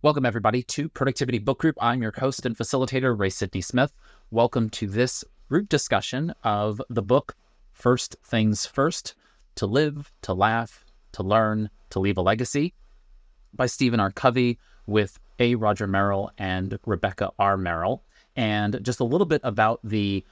Welcome, everybody, to Productivity Book Group. I'm your host and facilitator, Ray Sidney Smith. Welcome to this group discussion of the book First Things First To Live, to Laugh, to Learn, to Leave a Legacy by Stephen R. Covey with A. Roger Merrill and Rebecca R. Merrill. And just a little bit about the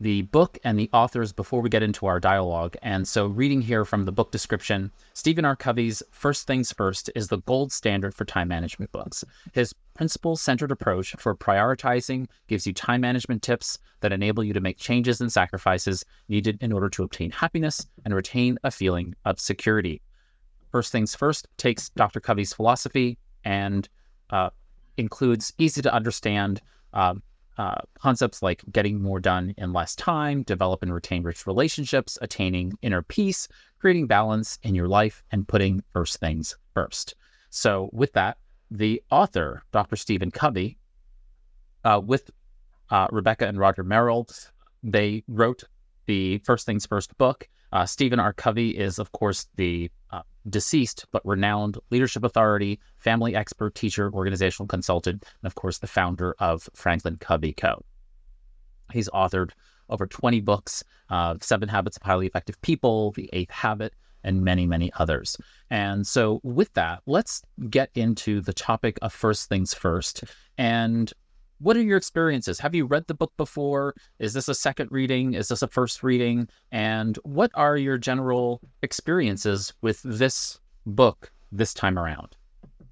the book and the authors before we get into our dialogue. And so, reading here from the book description, Stephen R. Covey's First Things First is the gold standard for time management books. His principle centered approach for prioritizing gives you time management tips that enable you to make changes and sacrifices needed in order to obtain happiness and retain a feeling of security. First Things First takes Dr. Covey's philosophy and uh, includes easy to understand. Um, uh, concepts like getting more done in less time, develop and retain rich relationships, attaining inner peace, creating balance in your life, and putting first things first. So, with that, the author, Dr. Stephen Covey, uh, with uh, Rebecca and Roger Merrill, they wrote the First Things First book. Uh, Stephen R. Covey is, of course, the uh, deceased but renowned leadership authority, family expert, teacher, organizational consultant, and of course, the founder of Franklin Covey Co. He's authored over 20 books, uh, Seven Habits of Highly Effective People, The Eighth Habit, and many, many others. And so, with that, let's get into the topic of first things first. And what are your experiences? Have you read the book before? Is this a second reading? Is this a first reading? And what are your general experiences with this book this time around?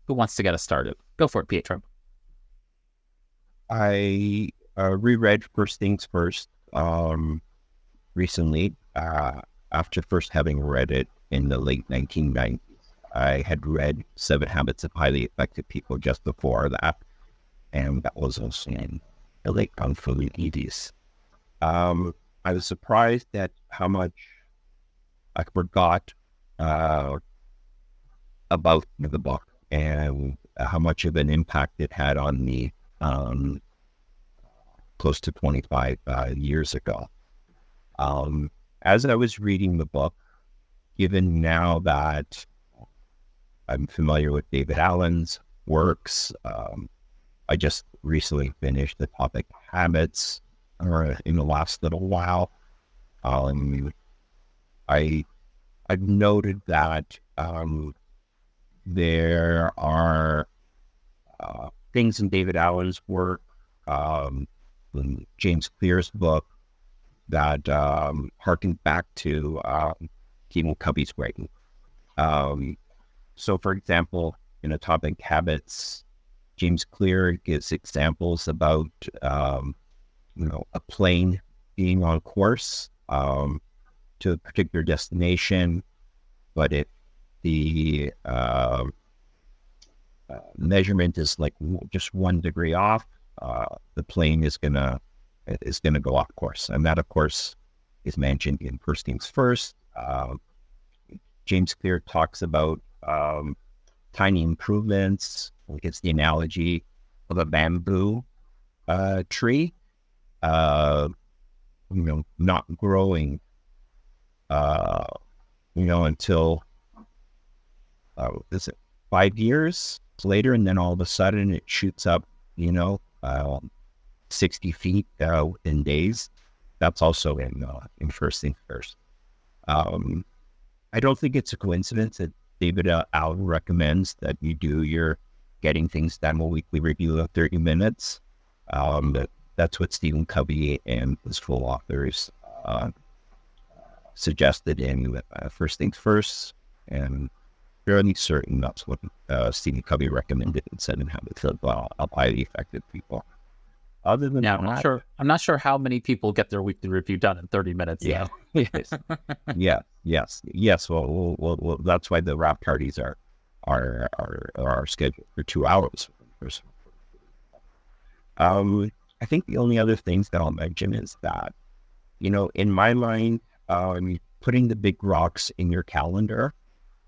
Who wants to get us started? Go for it, Pietro. I uh, reread First Things First um, recently uh, after first having read it in the late 1990s. I had read Seven Habits of Highly Effective People just before that and that was also in late for the 80s. Um, I was surprised at how much I forgot uh, about the book and how much of an impact it had on me um, close to 25 uh, years ago. Um, as I was reading the book, given now that I'm familiar with David Allen's works, um, I just recently finished the Atomic Habits or in the last little while. Um, I I've noted that um, there are uh, things in David Allen's work, um, in James Clear's book, that um, harken back to um, Stephen Covey's writing. Um, so, for example, in Atomic Habits, James Clear gives examples about, um, you know, a plane being on course um, to a particular destination, but if the uh, uh, measurement is like just one degree off, uh, the plane is gonna is gonna go off course, and that, of course, is mentioned in First Things First. Um, James Clear talks about um, tiny improvements it's the analogy of a bamboo uh, tree, uh, you know, not growing, uh, you know, until uh, is it five years later, and then all of a sudden it shoots up, you know, um, sixty feet uh, in days. That's also in uh, in first things first. Um, I don't think it's a coincidence that David Allen recommends that you do your getting things done a weekly review of 30 minutes. Um, that, that's what Stephen Covey and his full authors uh, suggested in uh, First Things First. And fairly certain that's what uh, Stephen Covey recommended and said in how Habits of uh, Highly affected People. Other than now, I'm not sure. I'm not sure how many people get their weekly review done in 30 minutes. Yeah. yes. yeah. Yes. Yes. Well, well, well, well, that's why the wrap parties are are are, are scheduled for two hours. Um, I think the only other things that I'll mention is that, you know, in my mind, um, putting the big rocks in your calendar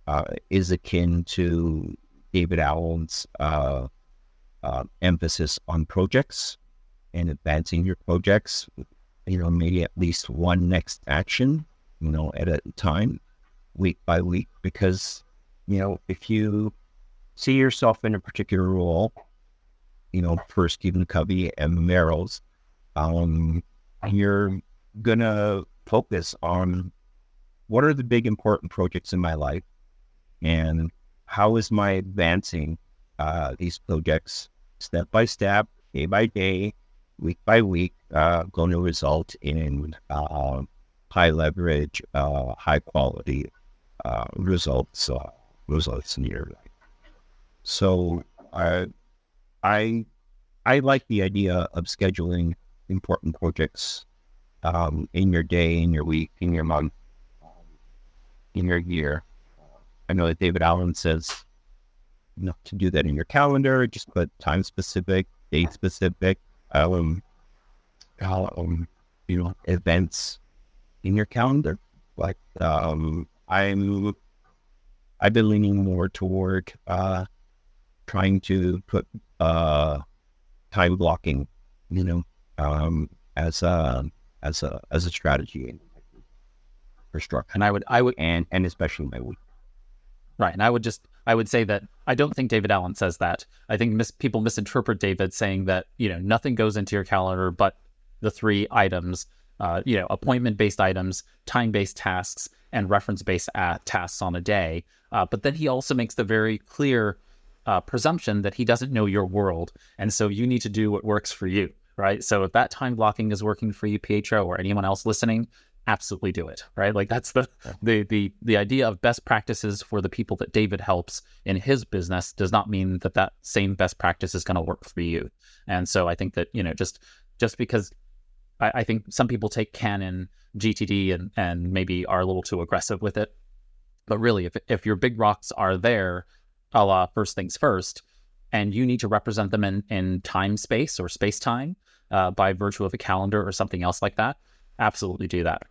uh, is akin to David Allen's uh, uh, emphasis on projects and advancing your projects. You know, maybe at least one next action, you know, at a time, week by week, because you know, if you see yourself in a particular role, you know, for Stephen Covey and the Merrills, um, you're gonna focus on what are the big important projects in my life and how is my advancing uh, these projects step by step, day by day, week by week, uh, going to result in uh, high leverage, uh, high quality uh, results results in your life. So I I I like the idea of scheduling important projects um, in your day, in your week, in your month, in your year. I know that David Allen says not to do that in your calendar, just put time specific, date specific, um, um, you know, events in your calendar. Like um, I'm, I've been leaning more toward uh, trying to put uh, time blocking, you know, um, as a as a as a strategy for structure. And I would I would and and especially my week. Right, and I would just I would say that I don't think David Allen says that. I think mis- people misinterpret David saying that you know nothing goes into your calendar but the three items, uh, you know, appointment based items, time based tasks, and reference based tasks on a day. Uh, but then he also makes the very clear uh, presumption that he doesn't know your world, and so you need to do what works for you. Right. So if that time blocking is working for you, Pietro, or anyone else listening, absolutely do it right like that's the the the the idea of best practices for the people that david helps in his business does not mean that that same best practice is going to work for you and so i think that you know just just because I, I, think some people take canon gtd and and maybe are a little too aggressive with it but really if if your big rocks are there a la first things first and you need to represent them in in time space or space time uh, by virtue of a calendar or something else like that absolutely do that.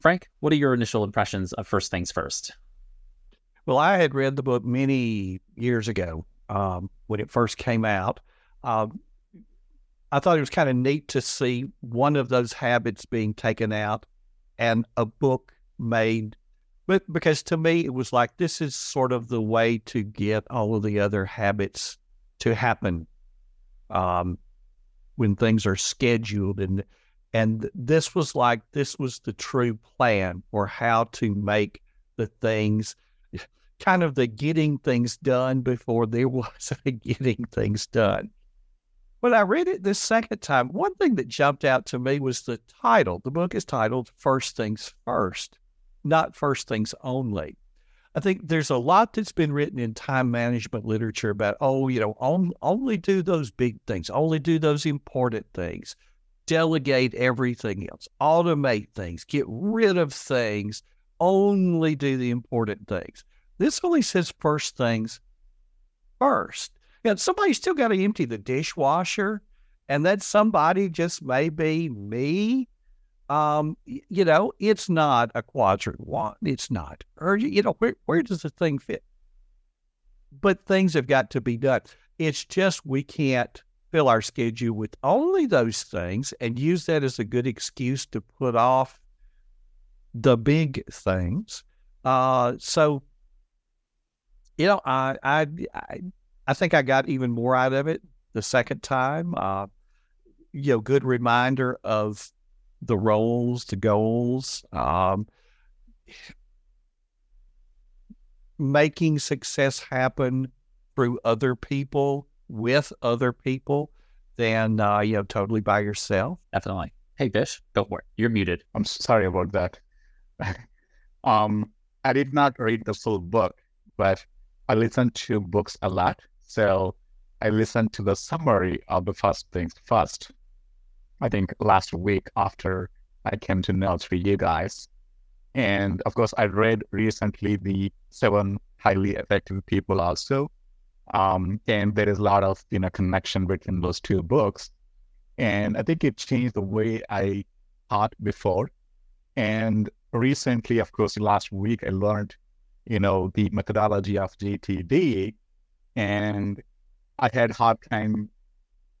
Frank, what are your initial impressions of First Things First? Well, I had read the book many years ago um, when it first came out. Um, I thought it was kind of neat to see one of those habits being taken out and a book made. But because to me, it was like this is sort of the way to get all of the other habits to happen um, when things are scheduled and and this was like, this was the true plan for how to make the things kind of the getting things done before there was a getting things done. When I read it this second time, one thing that jumped out to me was the title. The book is titled First Things First, not First Things Only. I think there's a lot that's been written in time management literature about, oh, you know, on, only do those big things, only do those important things delegate everything else, automate things, get rid of things, only do the important things. This only says first things first. Know, somebody's still got to empty the dishwasher, and that somebody just may be me. Um, you know, it's not a quadrant one. It's not. Or, you know, where, where does the thing fit? But things have got to be done. It's just we can't fill our schedule with only those things and use that as a good excuse to put off the big things. Uh, so, you know, I, I, I, I think I got even more out of it the second time. Uh, you know, good reminder of the roles, the goals, um, making success happen through other people with other people than uh, you know totally by yourself. Definitely. Hey, Bish, go for it. You're muted. I'm sorry about that. um, I did not read the full book, but I listen to books a lot. So I listened to the summary of the first things first. I think last week after I came to know through you guys. And of course, I read recently the seven highly effective people also. Um, and there is a lot of you know connection between those two books. And I think it changed the way I thought before. And recently, of course, last week I learned, you know, the methodology of GTD, and I had hard time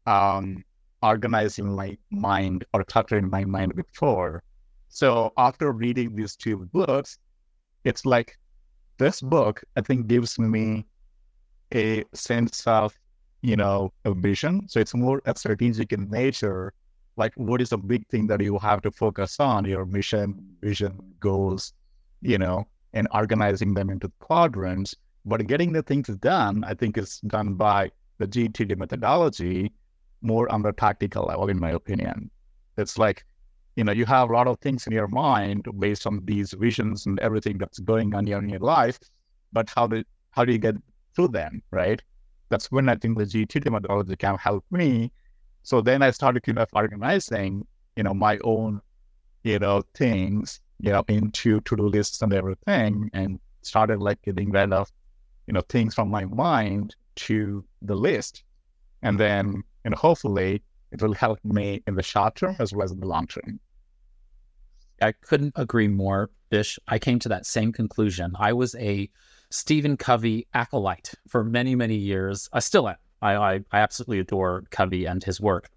um, organizing my mind or cluttering my mind before. So after reading these two books, it's like this book I think gives me a sense of, you know, a vision. So it's more strategic in nature. Like, what is a big thing that you have to focus on? Your mission, vision, goals, you know, and organizing them into quadrants. But getting the things done, I think, is done by the GTD methodology more on the tactical level, in my opinion. It's like, you know, you have a lot of things in your mind based on these visions and everything that's going on in your life, but how do how do you get through them, right? That's when I think the GTD methodology can help me. So then I started kind of organizing, you know, my own, you know, things, you know, into to-do lists and everything, and started like getting rid of, you know, things from my mind to the list. And then, know, hopefully it will help me in the short term as well as in the long term. I couldn't agree more, Bish. I came to that same conclusion. I was a Stephen Covey acolyte for many, many years. I still am. I, I, I absolutely adore Covey and his work.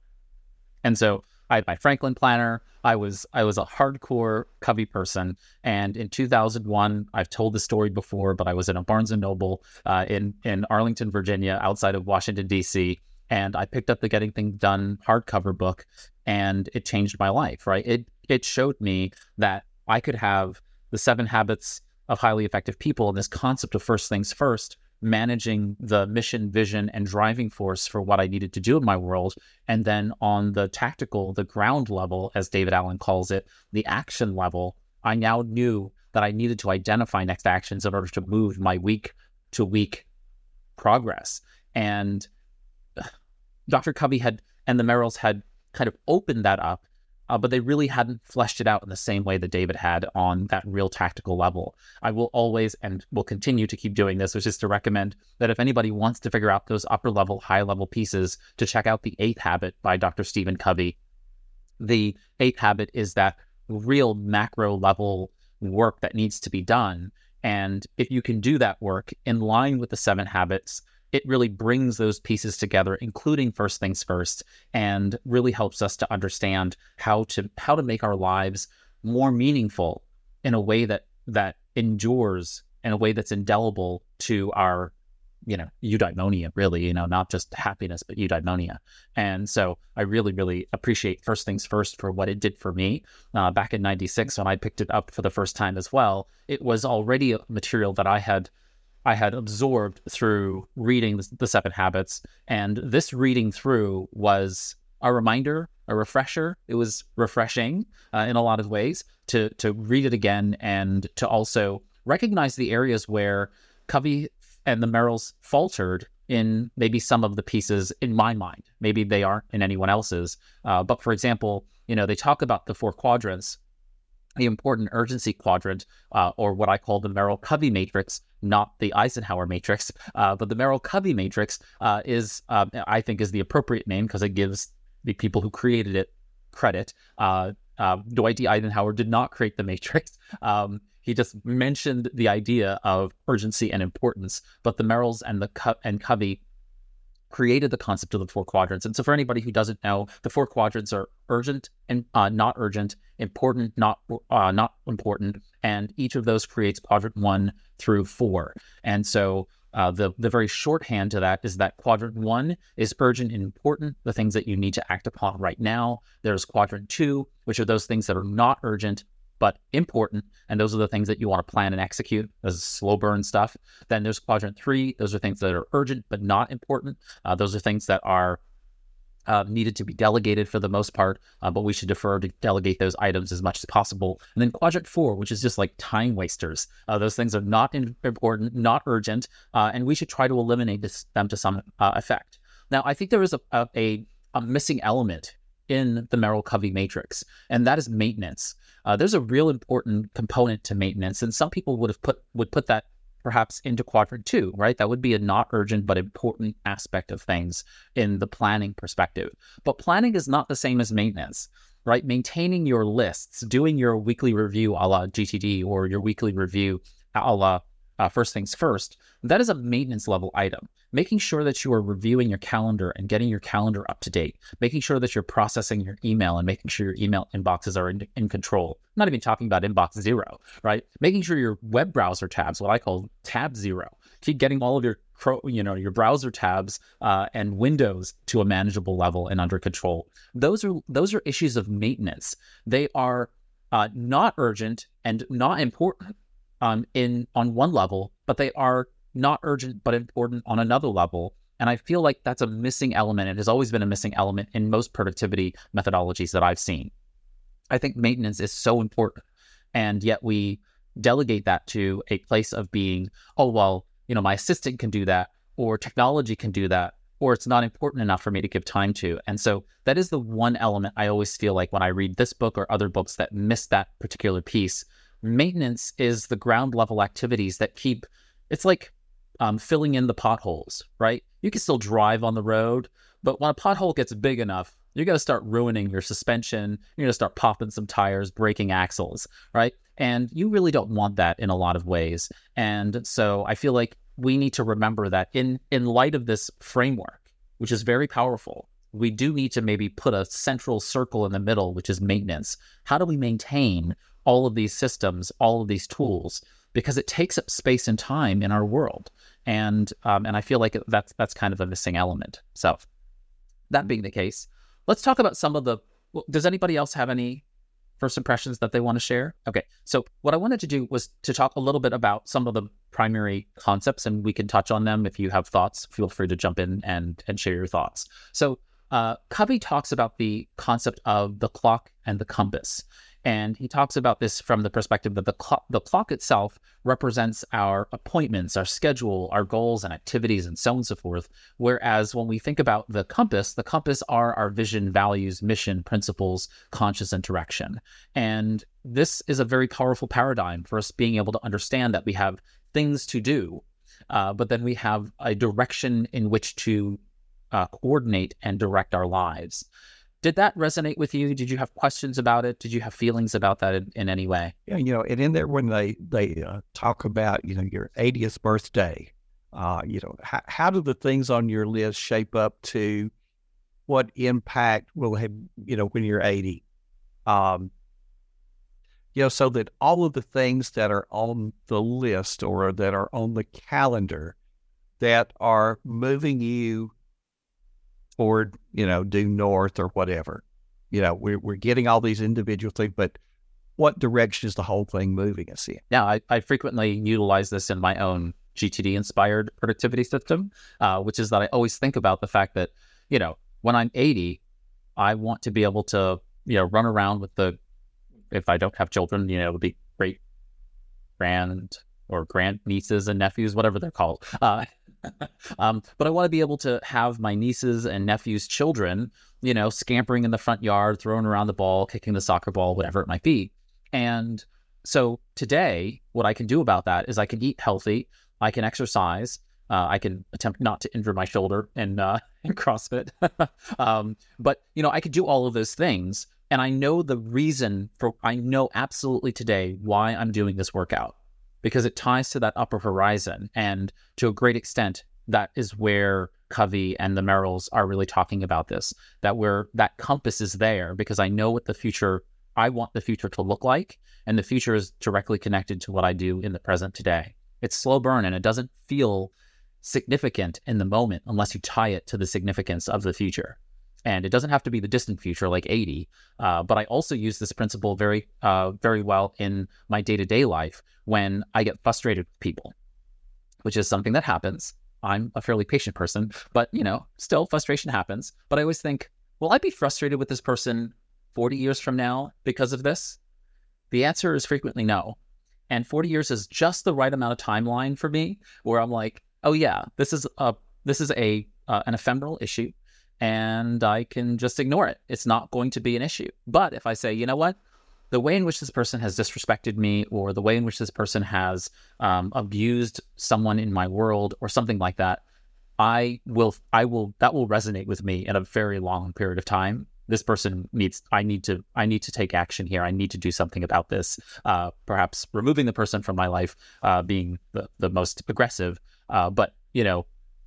And so I had my Franklin planner. I was I was a hardcore Covey person, and in 2001, I've told the story before, but I was in a Barnes and Noble uh, in in Arlington, Virginia, outside of Washington D.C., and I picked up the Getting Things Done hardcover book, and it changed my life. Right? It it showed me that I could have the Seven Habits of Highly Effective People and this concept of first things first managing the mission, vision, and driving force for what I needed to do in my world. And then on the tactical, the ground level, as David Allen calls it, the action level, I now knew that I needed to identify next actions in order to move my week to week progress. And Dr. Covey had and the Merrills had kind of opened that up uh, but they really hadn't fleshed it out in the same way that David had on that real tactical level. I will always and will continue to keep doing this, which is to recommend that if anybody wants to figure out those upper level, high level pieces, to check out The Eighth Habit by Dr. Stephen Covey. The Eighth Habit is that real macro level work that needs to be done. And if you can do that work in line with the seven habits, it really brings those pieces together, including first things first, and really helps us to understand how to how to make our lives more meaningful in a way that that endures in a way that's indelible to our you know eudaimonia really you know not just happiness but eudaimonia. And so i really really appreciate first things first for what it did for me. Uh, back in 96 when i picked it up for the first time as well it was already a material that i had I had absorbed through reading the, Seven Habits. And this reading through was a reminder, a refresher. It was refreshing uh, in a lot of ways to to read it again and to also recognize the areas where Covey and the Merrills faltered in maybe some of the pieces in my mind. Maybe they aren't in anyone else's. Uh, but for example, you know, they talk about the four quadrants the important urgency quadrant, uh, or what I call the Merrill Covey matrix, not the Eisenhower matrix, uh, but the Merrill Covey matrix uh, is, um, I think, is the appropriate name because it gives the people who created it credit. Uh, uh, Dwight D. Eisenhower did not create the matrix. Um, he just mentioned the idea of urgency and importance, but the Merrills and the Co- and Covey created the concept of the four quadrants. And so, for anybody who doesn't know, the four quadrants are urgent and uh, not urgent, important, not uh, not important, and each of those creates quadrant one through four. And so, uh, the the very shorthand to that is that quadrant one is urgent and important, the things that you need to act upon right now. There's quadrant two, which are those things that are not urgent but important. And those are the things that you want to plan and execute as slow burn stuff. Then there's quadrant three. Those are things that are urgent but not important. Uh, those are things that are uh, needed to be delegated for the most part, uh, but we should defer to delegate those items as much as possible. And then quadrant four, which is just like time wasters. Uh, those things are not important, not urgent, uh, and we should try to eliminate this, them to some uh, effect. Now, I think there is a, a, a missing element in the Merrill Covey matrix, and that is maintenance. Uh, there's a real important component to maintenance, and some people would have put would put that perhaps into quadrant two, right? That would be a not urgent but important aspect of things in the planning perspective. But planning is not the same as maintenance, right? Maintaining your lists, doing your weekly review a la GTD or your weekly review a la uh, first things first, that is a maintenance level item. Making sure that you are reviewing your calendar and getting your calendar up to date, making sure that you're processing your email and making sure your email inboxes are in, in control. I'm not even talking about inbox zero, right? Making sure your web browser tabs, what I call tab zero, keep getting all of your you know your browser tabs uh, and windows to a manageable level and under control. Those are those are issues of maintenance. They are uh, not urgent and not important um, in on one level, but they are not urgent but important on another level. And I feel like that's a missing element. It has always been a missing element in most productivity methodologies that I've seen. I think maintenance is so important. And yet we delegate that to a place of being, oh, well, you know, my assistant can do that, or technology can do that, or it's not important enough for me to give time to. And so that is the one element I always feel like when I read this book or other books that miss that particular piece. Maintenance is the ground level activities that keep, it's like um, filling in the potholes, right? You can still drive on the road, but when a pothole gets big enough, you're going to start ruining your suspension. You're going to start popping some tires, breaking axles, right? And you really don't want that in a lot of ways. And so I feel like we need to remember that in in light of this framework, which is very powerful, we do need to maybe put a central circle in the middle, which is maintenance. How do we maintain all of these systems, all of these tools? Because it takes up space and time in our world, and um, and I feel like that's that's kind of a missing element. So, that being the case, let's talk about some of the. Does anybody else have any first impressions that they want to share? Okay. So, what I wanted to do was to talk a little bit about some of the primary concepts, and we can touch on them. If you have thoughts, feel free to jump in and, and share your thoughts. So, uh, Covey talks about the concept of the clock and the compass. And he talks about this from the perspective that the, clock, the clock itself represents our appointments, our schedule, our goals and activities, and so on and so forth. Whereas when we think about the compass, the compass are our vision, values, mission, principles, conscious interaction. And this is a very powerful paradigm for us being able to understand that we have things to do, uh, but then we have a direction in which to uh, coordinate and direct our lives. Did that resonate with you? Did you have questions about it? Did you have feelings about that in, in any way? Yeah, you know, and in there when they they uh, talk about you know your 80th birthday, uh, you know, how, how do the things on your list shape up to what impact will have you know when you're 80? Um, you know, so that all of the things that are on the list or that are on the calendar that are moving you toward, you know, due north or whatever. You know, we're, we're getting all these individual things, but what direction is the whole thing moving us in? Now, I, I frequently utilize this in my own GTD inspired productivity system, uh, which is that I always think about the fact that, you know, when I'm 80, I want to be able to, you know, run around with the, if I don't have children, you know, would be great grand or grand nieces and nephews, whatever they're called. Uh, um, but I want to be able to have my nieces and nephews' children, you know, scampering in the front yard, throwing around the ball, kicking the soccer ball, whatever it might be. And so today, what I can do about that is I can eat healthy, I can exercise, uh, I can attempt not to injure my shoulder in, uh, CrossFit. um, but, you know, I could do all of those things. And I know the reason for, I know absolutely today why I'm doing this workout because it ties to that upper horizon. And to a great extent, that is where Covey and the Merrills are really talking about this. That where that compass is there because I know what the future I want the future to look like, and the future is directly connected to what I do in the present today. It's slow burn and it doesn't feel significant in the moment unless you tie it to the significance of the future. And it doesn't have to be the distant future, like 80. Uh, but I also use this principle very, uh, very well in my day to day life when I get frustrated with people, which is something that happens. I'm a fairly patient person, but you know, still frustration happens. But I always think, will I be frustrated with this person 40 years from now because of this? The answer is frequently no. And 40 years is just the right amount of timeline for me where I'm like, oh yeah, this is a this is a uh, an ephemeral issue and I can just ignore it. It's not going to be an issue. But if I say, you know what, the way in which this person has disrespected me, or the way in which this person has um, abused someone in my world, or something like that, I will, I will, that will resonate with me in a very long period of time. This person needs, I need to, I need to take action here. I need to do something about this. Uh, perhaps removing the person from my life, uh, being the, the most aggressive. Uh, but you know,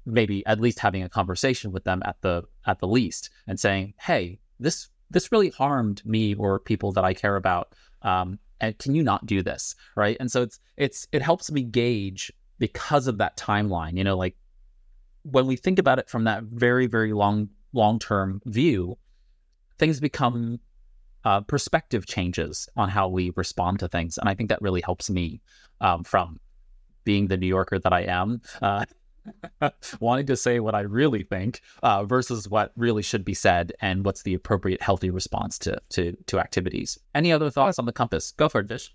maybe at least having a conversation with them at the at the least and saying, "Hey, this this really harmed me or people that I care about. Um, and can you not do this?" Right? And so it's it's it helps me gauge because of that timeline. You know, like when we think about it from that very, very long, long term view, things become uh, perspective changes on how we respond to things. And I think that really helps me um, from being the New Yorker that I am, uh, wanting to say what I really think uh, versus what really should be said and what's the appropriate healthy response to, to, to activities. Any other thoughts on the compass? Go for it, Vish.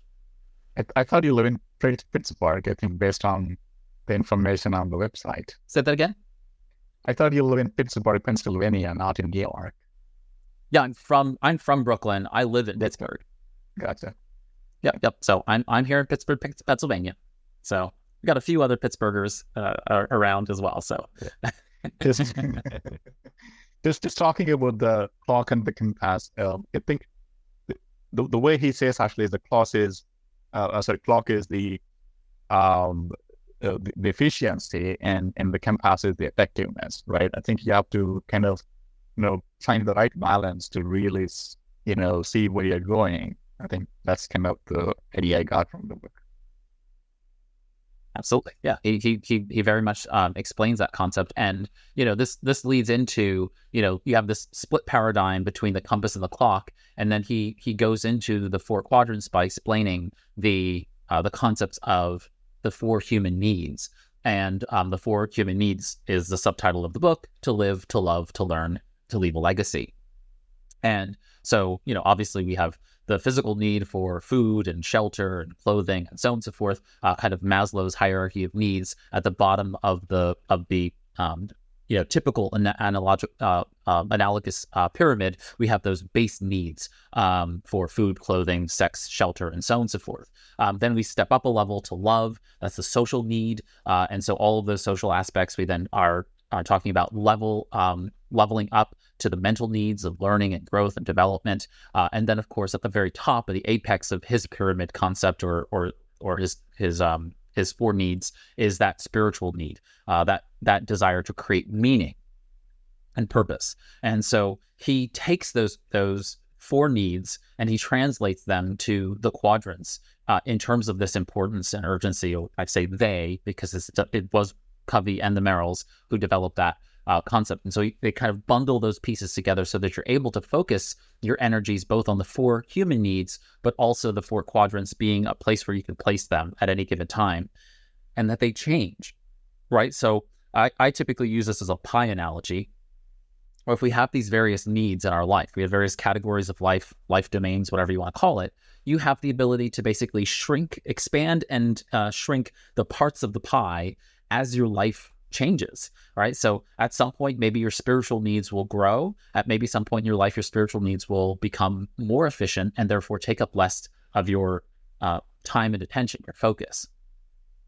I, I thought you live in Pittsburgh, I think, based on the information on the website. Say that again? I thought you live in Pittsburgh, Pennsylvania, not in New York. Yeah, I'm from I'm from Brooklyn. I live in Pittsburgh. Gotcha. Yep, yep. So I'm I'm here in Pittsburgh, Pennsylvania. So we got a few other Pittsburghers uh, around as well. So just, just just talking about the clock and the compass. Uh, I think the, the way he says actually is the clock is uh, uh sorry clock is the um uh, the, the efficiency and and the compass is the effectiveness, right? I think you have to kind of you know find the right balance to really you know see where you're going. I think that's kind of the idea I got from the book. Absolutely, yeah. He he he very much um, explains that concept, and you know this this leads into you know you have this split paradigm between the compass and the clock, and then he he goes into the four quadrants by explaining the uh, the concepts of the four human needs. And um, the four human needs is the subtitle of the book to live, to love, to learn, to leave a legacy. And so, you know, obviously we have the physical need for food and shelter and clothing and so on and so forth, uh, kind of Maslow's hierarchy of needs at the bottom of the of the um, you know typical analog, uh, uh, analogous uh, pyramid, we have those base needs um, for food, clothing, sex, shelter, and so on and so forth. Um, then we step up a level to love. That's the social need, uh, and so all of those social aspects we then are are talking about level um, leveling up to the mental needs of learning and growth and development, uh, and then of course at the very top of the apex of his pyramid concept or or or his his um his four needs is that spiritual need, uh, that that desire to create meaning and purpose. And so he takes those those four needs and he translates them to the quadrants uh, in terms of this importance and urgency. I say they because it was Covey and the Merrills who developed that uh, concept. And so they kind of bundle those pieces together so that you're able to focus your energies both on the four human needs, but also the four quadrants being a place where you can place them at any given time and that they change, right? So I, I typically use this as a pie analogy. Or if we have these various needs in our life, we have various categories of life, life domains, whatever you want to call it, you have the ability to basically shrink, expand, and uh, shrink the parts of the pie as your life changes, right? So at some point, maybe your spiritual needs will grow. At maybe some point in your life, your spiritual needs will become more efficient and therefore take up less of your uh, time and attention, your focus.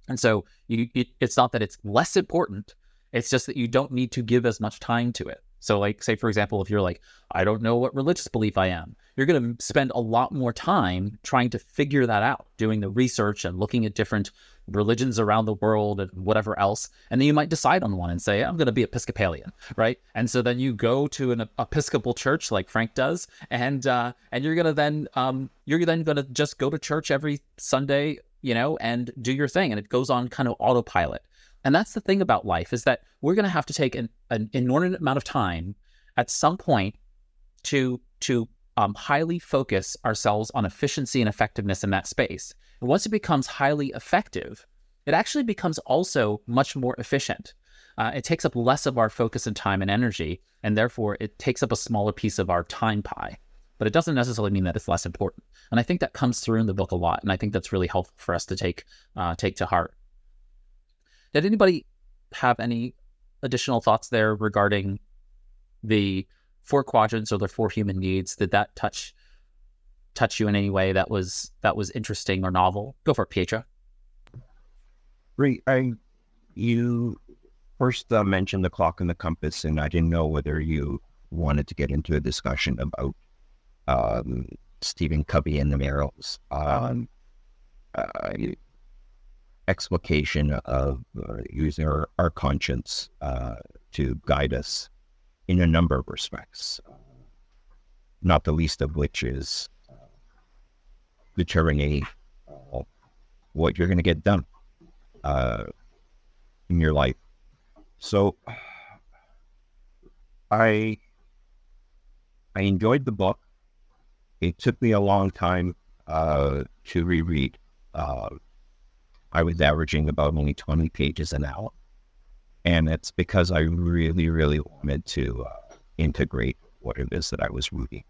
And so you, it, it's not that it's less important. It's just that you don't need to give as much time to it. So, like, say, for example, if you're like, I don't know what religious belief I am, you're going to spend a lot more time trying to figure that out, doing the research and looking at different religions around the world and whatever else. And then you might decide on one and say, I'm going to be Episcopalian, right? And so then you go to an Episcopal church like Frank does, and uh, and you're going to then um, you're then going to just go to church every Sunday, you know, and do your thing, and it goes on kind of autopilot. And that's the thing about life is that we're going to have to take an, an inordinate amount of time at some point to to um, highly focus ourselves on efficiency and effectiveness in that space. And once it becomes highly effective, it actually becomes also much more efficient. Uh, it takes up less of our focus and time and energy, and therefore it takes up a smaller piece of our time pie. But it doesn't necessarily mean that it's less important. And I think that comes through in the book a lot, and I think that's really helpful for us to take uh, take to heart. Did anybody have any additional thoughts there regarding the four quadrants or the four human needs? Did that touch touch you in any way that was that was interesting or novel? Go for it, Pietro. Great. I you first uh, mentioned the clock and the compass, and I didn't know whether you wanted to get into a discussion about um, Stephen Covey and the Merrills. Um, uh, explication of uh, using our, our conscience uh, to guide us in a number of respects, uh, not the least of which is uh, determining uh, what you're going to get done. Uh, in your life. So I I enjoyed the book. It took me a long time uh, to reread. Uh, I was averaging about only 20 pages an hour. And it's because I really, really wanted to uh, integrate what it is that I was reading.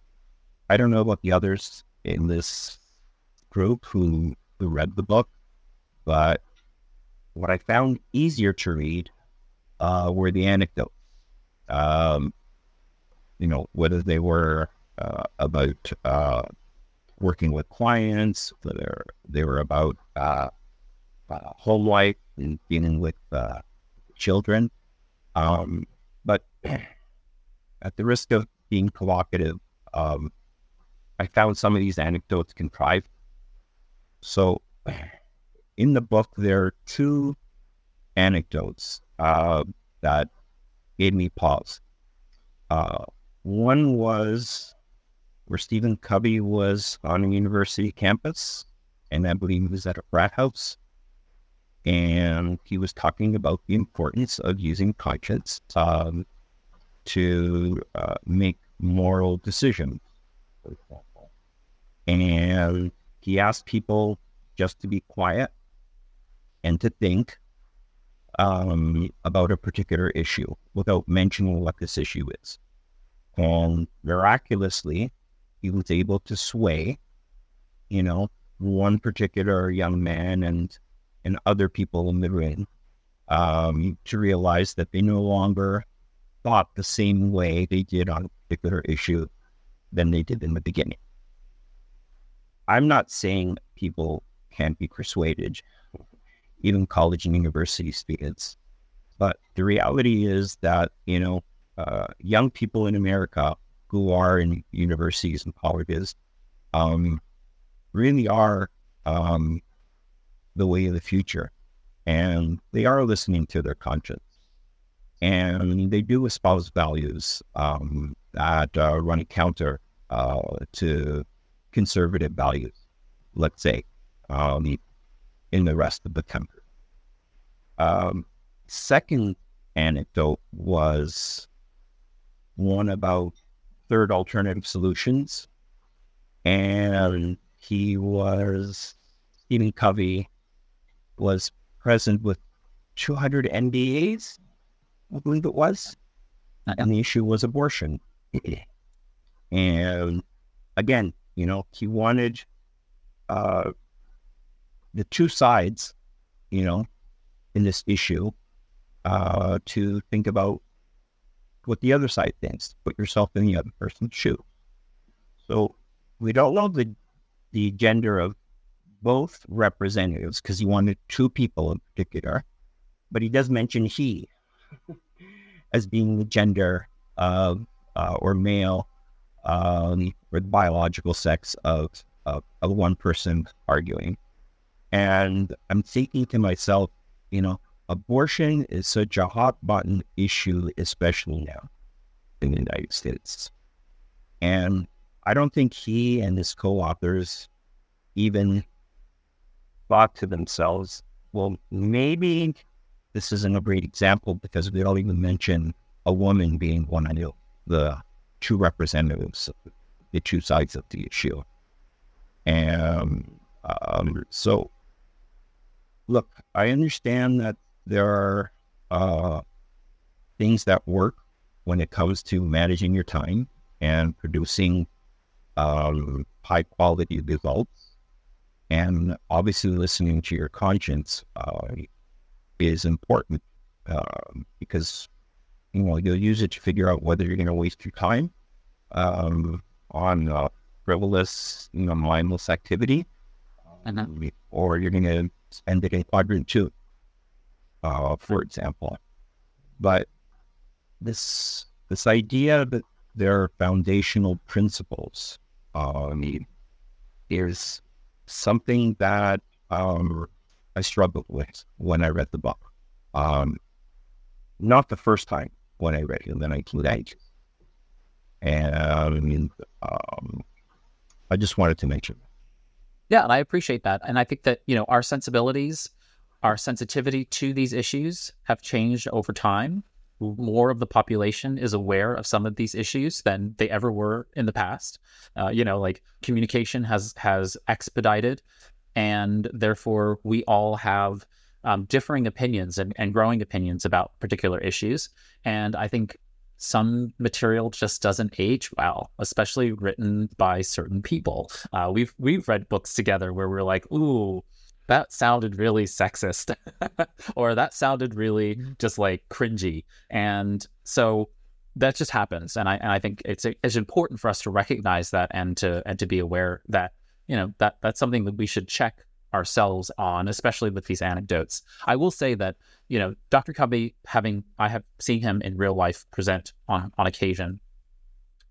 I don't know about the others in this group who, who read the book, but what I found easier to read uh, were the anecdotes. Um, you know, whether they were uh, about uh, working with clients, whether they were about uh, uh home life and dealing with uh, children. Um, but at the risk of being provocative, um, I found some of these anecdotes contrived. So in the book, there are two anecdotes uh, that gave me pause. Uh, one was where Stephen Covey was on a university campus, and I believe he was at a frat house. And he was talking about the importance of using conscience um, to uh, make moral decisions. And he asked people just to be quiet and to think um, about a particular issue without mentioning what this issue is. And miraculously, he was able to sway, you know, one particular young man and and other people in the room um, to realize that they no longer thought the same way they did on a particular issue than they did in the beginning. I'm not saying people can't be persuaded, even college and university students. But the reality is that, you know, uh, young people in America who are in universities and colleges um, really are um, the way of the future. And they are listening to their conscience. And they do espouse values um, that uh, run counter uh, to conservative values, let's say, um, in the rest of the country. Um, second anecdote was one about third alternative solutions. And he was, Stephen Covey was present with 200 NDAs, I believe it was. And the issue was abortion. and again, you know, he wanted uh, the two sides, you know, in this issue uh, to think about what the other side thinks. Put yourself in the other person's shoe. So we don't know the the gender of both representatives because he wanted two people in particular, but he does mention he as being the gender of uh, or male um, or the biological sex of, of of one person arguing. And I'm thinking to myself, you know, abortion is such a hot button issue, especially now in the United States. And I don't think he and his co authors even thought to themselves, well, maybe this isn't a great example because they don't even mention a woman being one of the two representatives of the two sides of the issue. And um, so, look, I understand that there are uh, things that work when it comes to managing your time and producing um, high quality results. And obviously, listening to your conscience uh, is important uh, because you know you'll use it to figure out whether you're going to waste your time um, on uh, frivolous, you know, mindless activity, uh-huh. or you're going to spend it in quadrant two uh, for example. But this this idea that there are foundational principles um, is something that um, I struggled with when I read the book. Um, not the first time when I read it in the 1980s. And um, I just wanted to mention Yeah, and I appreciate that. And I think that, you know, our sensibilities our sensitivity to these issues have changed over time. More of the population is aware of some of these issues than they ever were in the past. Uh, you know, like communication has has expedited, and therefore we all have um, differing opinions and, and growing opinions about particular issues. And I think some material just doesn't age well, especially written by certain people. Uh, we've we've read books together where we're like, ooh, that sounded really sexist, or that sounded really mm-hmm. just like cringy, and so that just happens. And I and I think it's it's important for us to recognize that and to and to be aware that you know that that's something that we should check ourselves on, especially with these anecdotes. I will say that, you know, Dr. Covey, having I have seen him in real life present on, on occasion,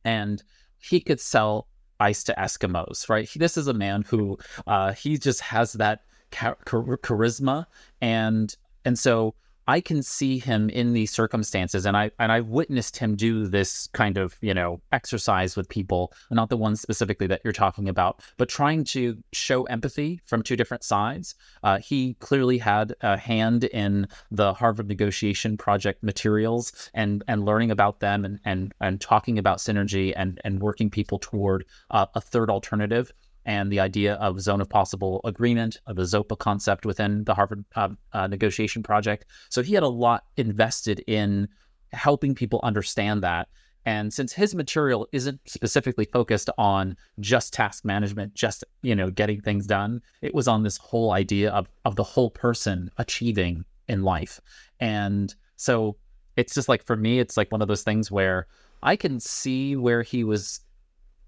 and he could sell ice to Eskimos, right? This is a man who uh, he just has that char- charisma, and and so I can see him in these circumstances, and I and I've witnessed him do this kind of you know exercise with people, not the ones specifically that you're talking about, but trying to show empathy from two different sides. Uh, he clearly had a hand in the Harvard negotiation project materials and and learning about them and and and talking about synergy and and working people toward uh, a third alternative and the idea of zone of possible agreement, of the ZOPA concept within the Harvard uh, uh, negotiation project. So he had a lot invested in helping people understand that. And since his material isn't specifically focused on just task management, just you know getting things done, it was on this whole idea of of the whole person achieving in life. And so it's just like for me, it's like one of those things where I can see where he was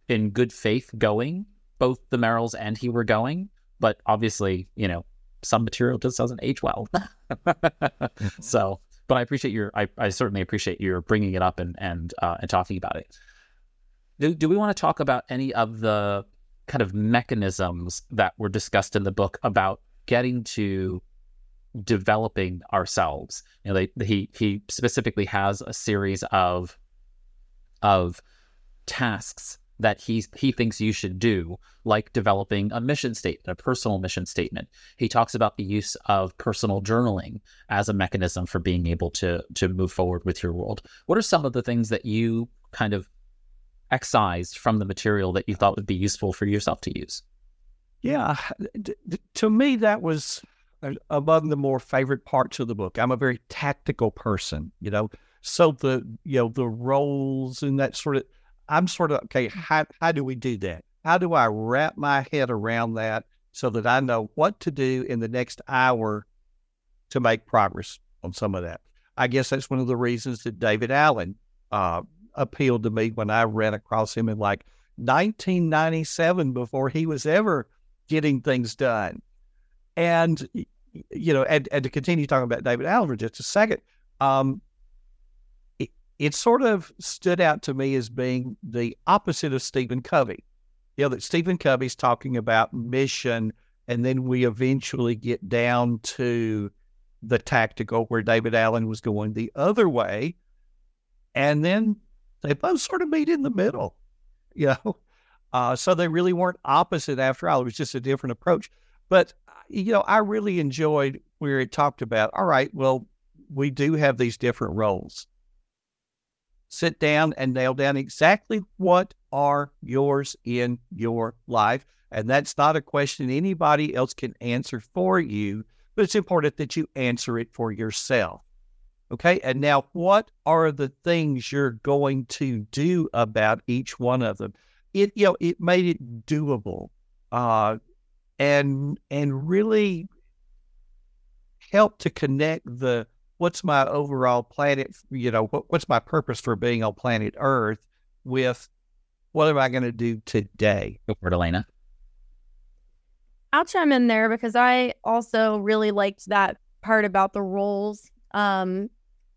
in good faith going both the Merrills and he were going, but obviously, you know, some material just doesn't age well. so, but I appreciate your, I, I certainly appreciate your bringing it up and and uh, and talking about it. Do do we want to talk about any of the kind of mechanisms that were discussed in the book about getting to developing ourselves? You know, they, he he specifically has a series of of tasks that he he thinks you should do, like developing a mission statement, a personal mission statement. He talks about the use of personal journaling as a mechanism for being able to to move forward with your world. What are some of the things that you kind of excised from the material that you thought would be useful for yourself to use? Yeah, to me that was among the more favorite parts of the book. I'm a very tactical person, you know. So the you know the roles and that sort of I'm sort of okay. How how do we do that? How do I wrap my head around that so that I know what to do in the next hour to make progress on some of that? I guess that's one of the reasons that David Allen uh, appealed to me when I ran across him in like 1997 before he was ever getting things done. And you know, and, and to continue talking about David Allen for just a second, um, it sort of stood out to me as being the opposite of Stephen Covey. You know, that Stephen Covey's talking about mission, and then we eventually get down to the tactical where David Allen was going the other way. And then they both sort of meet in the middle, you know. Uh, so they really weren't opposite after all. It was just a different approach. But, you know, I really enjoyed where it talked about, all right, well, we do have these different roles sit down and nail down exactly what are yours in your life. And that's not a question anybody else can answer for you, but it's important that you answer it for yourself. Okay. And now, what are the things you're going to do about each one of them? It, you know, it made it doable, uh, and and really help to connect the what's my overall planet, you know, what, what's my purpose for being on planet Earth with what am I going to do today? Go for it, Elena. I'll chime in there because I also really liked that part about the roles. Um,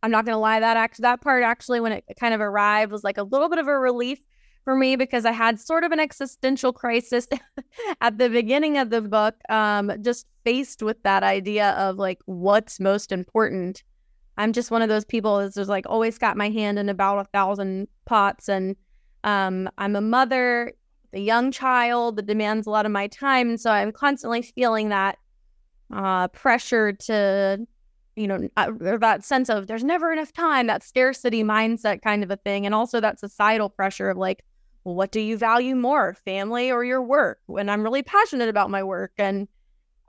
I'm not going to lie, that act, that part actually, when it kind of arrived, was like a little bit of a relief for me because I had sort of an existential crisis at the beginning of the book, um, just faced with that idea of like what's most important I'm just one of those people that's just like always got my hand in about a thousand pots. And um, I'm a mother, a young child that demands a lot of my time. And so I'm constantly feeling that uh, pressure to, you know, uh, that sense of there's never enough time, that scarcity mindset kind of a thing. And also that societal pressure of like, well, what do you value more, family or your work? When I'm really passionate about my work and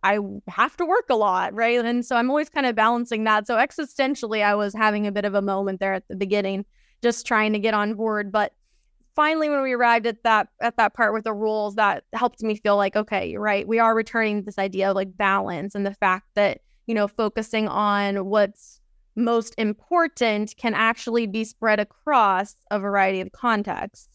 I have to work a lot, right? And so I'm always kind of balancing that. So existentially, I was having a bit of a moment there at the beginning, just trying to get on board. But finally, when we arrived at that at that part with the rules, that helped me feel like, okay, right. We are returning to this idea of like balance and the fact that you know focusing on what's most important can actually be spread across a variety of contexts,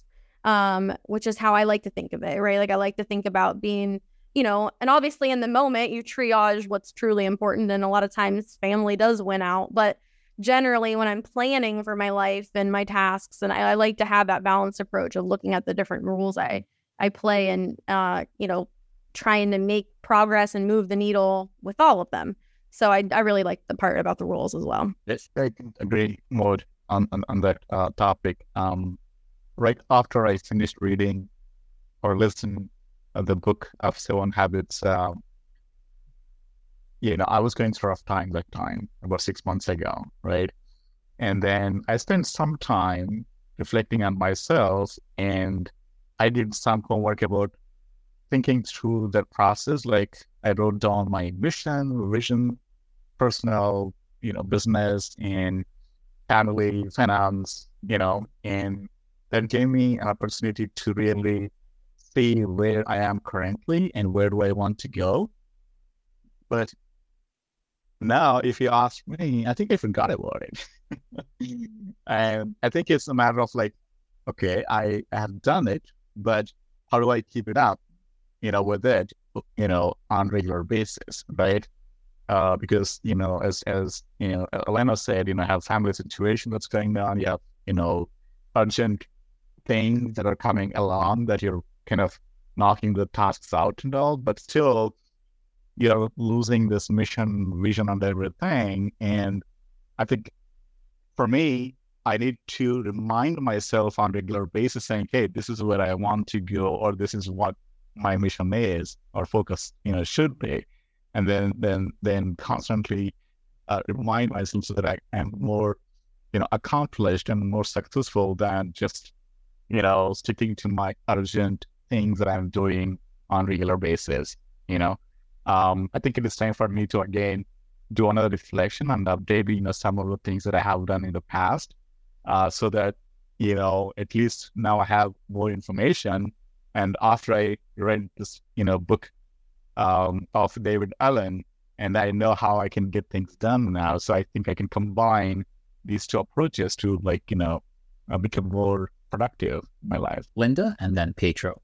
um, which is how I like to think of it, right? Like I like to think about being you know, and obviously in the moment you triage what's truly important. And a lot of times family does win out. But generally, when I'm planning for my life and my tasks, and I, I like to have that balanced approach of looking at the different rules I, I play and, uh, you know, trying to make progress and move the needle with all of them. So I, I really like the part about the rules as well. Yes, I agree more on, on, on that uh, topic. Um, right after I finished reading or listening the book of Seven Habits, uh, you know, I was going through a rough time that time about six months ago, right? And then I spent some time reflecting on myself and I did some homework about thinking through that process. Like I wrote down my mission, vision, personal, you know, business and family, finance, you know, and that gave me an opportunity to really see where I am currently and where do I want to go. But now, if you ask me, I think I forgot about it. and I think it's a matter of like, okay, I have done it, but how do I keep it up, you know, with it, you know, on regular basis, right? Uh, because you know, as as you know, Elena said, you know, have family situation that's going on. You have you know, urgent things that are coming along that you're kind of knocking the tasks out and all, but still you're losing this mission vision and everything. And I think for me, I need to remind myself on regular basis saying, hey, this is where I want to go, or this is what my mission is, or focus, you know, should be. And then then then constantly uh, remind myself so that I am more, you know, accomplished and more successful than just, you know, sticking to my urgent things that I'm doing on regular basis. You know, um, I think it is time for me to again do another reflection and update, you know, some of the things that I have done in the past, uh, so that you know at least now I have more information. And after I read this, you know, book um, of David Allen, and I know how I can get things done now, so I think I can combine these two approaches to like you know uh, become more productive in my life. Linda and then Pietro.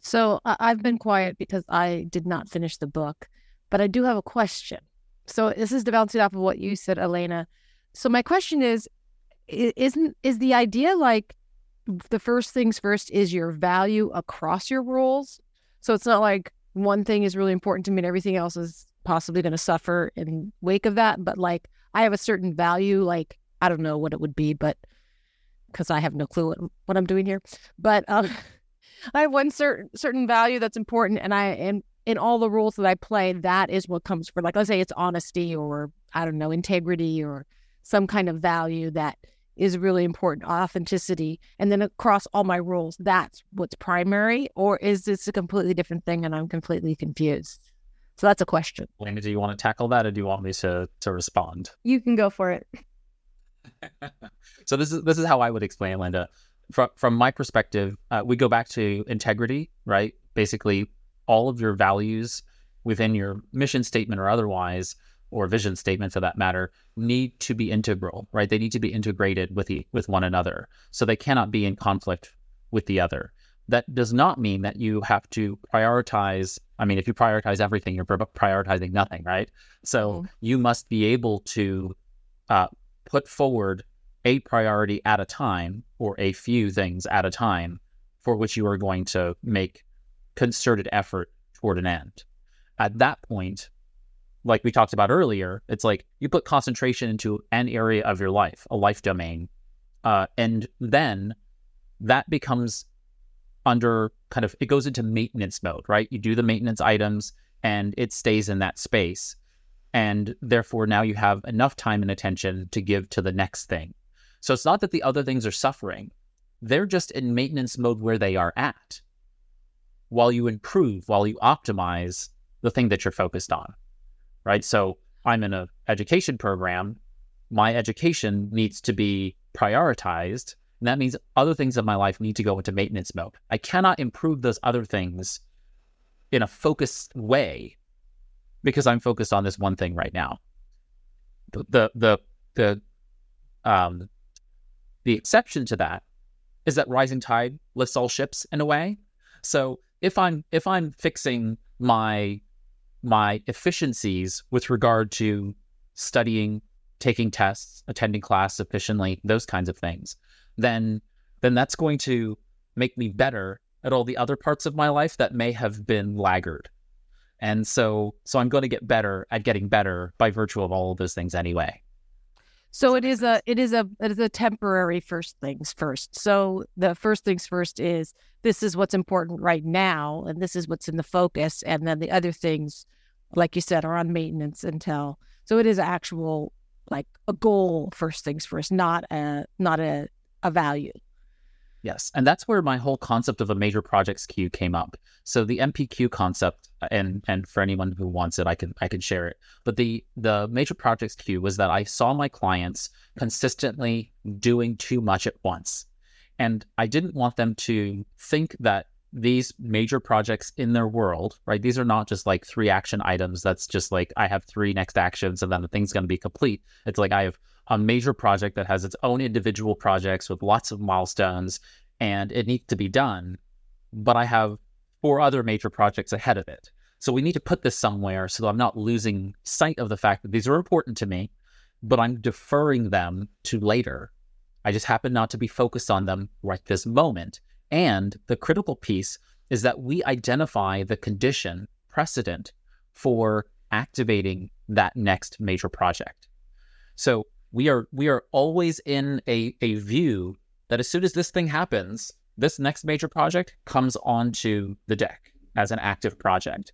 So I've been quiet because I did not finish the book, but I do have a question. So this is bouncing off of what you said, Elena. So my question is, isn't is the idea like the first things first is your value across your roles? So it's not like one thing is really important to me and everything else is possibly going to suffer in wake of that. But like I have a certain value, like I don't know what it would be, but because I have no clue what, what I'm doing here. But um, I have one certain certain value that's important, and I and in all the rules that I play, that is what comes for. Like let's say it's honesty, or I don't know, integrity, or some kind of value that is really important, authenticity, and then across all my rules, that's what's primary, or is this a completely different thing, and I'm completely confused? So that's a question. Lena, do you want to tackle that, or do you want me to to respond? You can go for it. so this is this is how I would explain, Linda from from my perspective, uh, we go back to integrity, right? Basically, all of your values within your mission statement or otherwise, or vision statement for that matter, need to be integral, right? They need to be integrated with the, with one another, so they cannot be in conflict with the other. That does not mean that you have to prioritize. I mean, if you prioritize everything, you're prioritizing nothing, right? So mm-hmm. you must be able to uh, put forward a priority at a time or a few things at a time for which you are going to make concerted effort toward an end. At that point, like we talked about earlier, it's like you put concentration into an area of your life, a life domain, uh, and then that becomes under kind of it goes into maintenance mode, right? You do the maintenance items, and it stays in that space. And therefore, now you have enough time and attention to give to the next thing. So it's not that the other things are suffering, they're just in maintenance mode where they are at while you improve, while you optimize the thing that you're focused on. Right. So I'm in an education program. My education needs to be prioritized. And that means other things in my life need to go into maintenance mode. I cannot improve those other things in a focused way because I'm focused on this one thing right now. The the the, the um the exception to that is that rising tide lifts all ships in a way. So if I'm if I'm fixing my my efficiencies with regard to studying, taking tests, attending class efficiently, those kinds of things, then then that's going to make me better at all the other parts of my life that may have been laggard. And so so I'm going to get better at getting better by virtue of all of those things anyway. So it is a it is a it is a temporary first things first. So the first things first is this is what's important right now and this is what's in the focus and then the other things like you said are on maintenance until so it is actual like a goal first things first, not a not a a value. Yes, and that's where my whole concept of a major projects queue came up. So the MPQ concept, uh, and and for anyone who wants it, I can I can share it. But the the major projects queue was that I saw my clients consistently doing too much at once, and I didn't want them to think that these major projects in their world, right? These are not just like three action items. That's just like I have three next actions, and then the thing's going to be complete. It's like I have a major project that has its own individual projects with lots of milestones and it needs to be done. But I have four other major projects ahead of it. So we need to put this somewhere so that I'm not losing sight of the fact that these are important to me, but I'm deferring them to later. I just happen not to be focused on them right this moment. And the critical piece is that we identify the condition precedent for activating that next major project. So we are we are always in a, a view that as soon as this thing happens, this next major project comes onto the deck as an active project.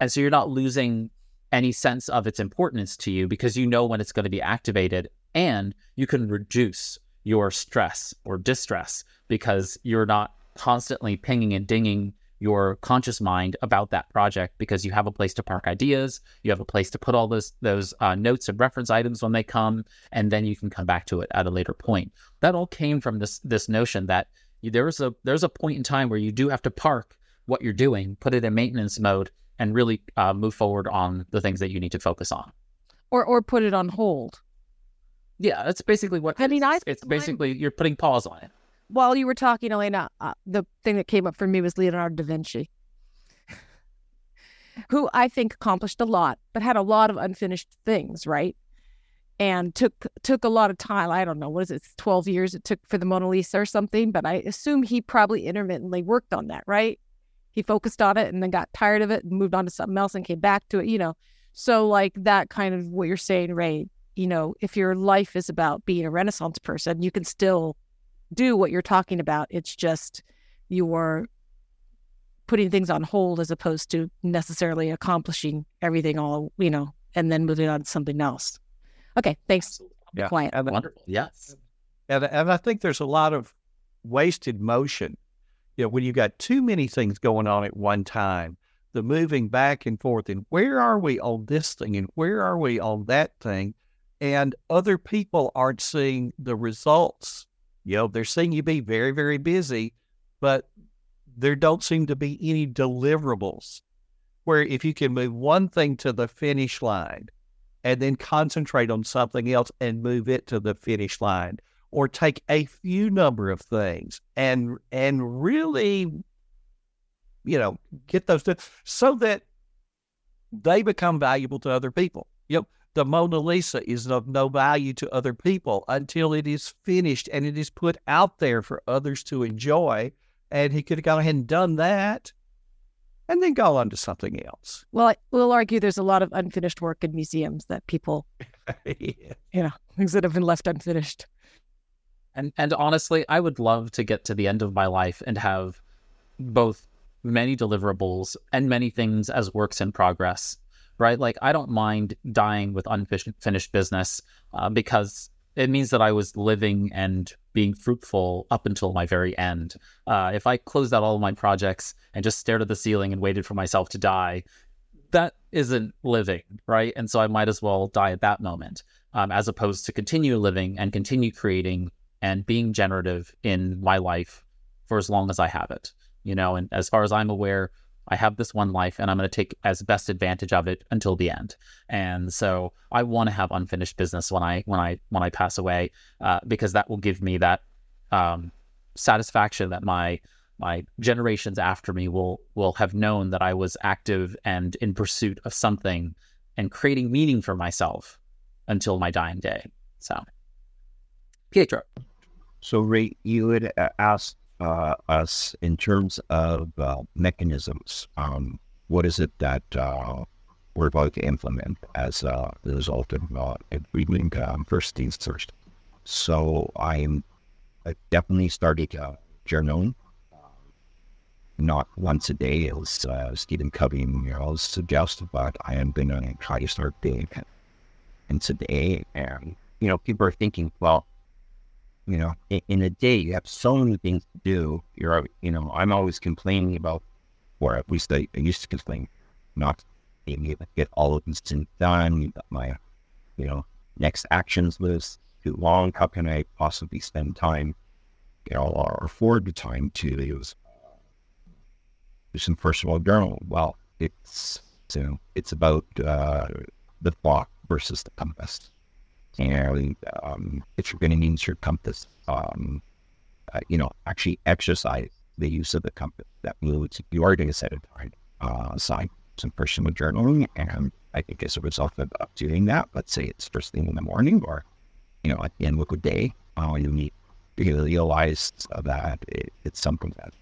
And so you're not losing any sense of its importance to you because you know when it's going to be activated and you can reduce your stress or distress because you're not constantly pinging and dinging your conscious mind about that project because you have a place to park ideas, you have a place to put all those those uh, notes and reference items when they come, and then you can come back to it at a later point. That all came from this this notion that there's a there's a point in time where you do have to park what you're doing, put it in maintenance mode, and really uh, move forward on the things that you need to focus on, or or put it on hold. Yeah, that's basically what. I mean, I it's basically you're putting pause on it while you were talking, Elena, uh, the thing that came up for me was Leonardo da Vinci, who I think accomplished a lot, but had a lot of unfinished things, right? And took took a lot of time. I don't know what is it, twelve years it took for the Mona Lisa or something. But I assume he probably intermittently worked on that, right? He focused on it and then got tired of it and moved on to something else and came back to it. You know, so like that kind of what you're saying, Ray. You know, if your life is about being a Renaissance person, you can still do what you're talking about. It's just you're putting things on hold as opposed to necessarily accomplishing everything all, you know, and then moving on to something else. Okay, thanks. Yeah. Quiet. And, uh, Wonderful. Yes. and and I think there's a lot of wasted motion. You know, when you've got too many things going on at one time, the moving back and forth and where are we on this thing and where are we on that thing? And other people aren't seeing the results you know, they're seeing you be very, very busy, but there don't seem to be any deliverables. Where if you can move one thing to the finish line and then concentrate on something else and move it to the finish line, or take a few number of things and and really, you know, get those done so that they become valuable to other people. You know, the Mona Lisa is of no value to other people until it is finished and it is put out there for others to enjoy. And he could have gone ahead and done that and then go on to something else. Well, I, we'll argue there's a lot of unfinished work in museums that people, yeah. you know, things that have been left unfinished. And and honestly, I would love to get to the end of my life and have both many deliverables and many things as works in progress, right? Like I don't mind dying with unfinished business uh, because it means that I was living and being fruitful up until my very end. Uh, if I closed out all of my projects and just stared at the ceiling and waited for myself to die, that isn't living, right? And so I might as well die at that moment, um, as opposed to continue living and continue creating and being generative in my life for as long as I have it. You know, and as far as I'm aware, I have this one life and I'm going to take as best advantage of it until the end. And so I want to have unfinished business when I when I when I pass away uh, because that will give me that um, satisfaction that my my generations after me will will have known that I was active and in pursuit of something and creating meaning for myself until my dying day. So, Pietro. So, Ray, you had uh, asked uh, us in terms of uh, mechanisms. Um, what is it that uh, we're about to implement as a result of uh, agreeing um, first things first? So I'm definitely starting uh, journaling. Not once a day, as uh, Stephen Covey know, suggested, but I am going to try to start doing it. And today, and you know, people are thinking, well, you know, in, in, a day, you have so many things to do. You're, you know, I'm always complaining about, or at least I, I used to complain, not being able to get all of these things done. My, you know, next actions list too long. How can I possibly spend time, you know, or afford the time to use do some personal journal? Well, it's you know, it's about uh, the thought versus the compass. And um, if you're going to use your compass, um, uh, you know, actually exercise the use of the compass. That means you are going to set a time uh, aside some personal journaling. And I think as a result of doing that, let's say it's first thing in the morning or, you know, at the end of the day, uh, you need to realize that it, it's something that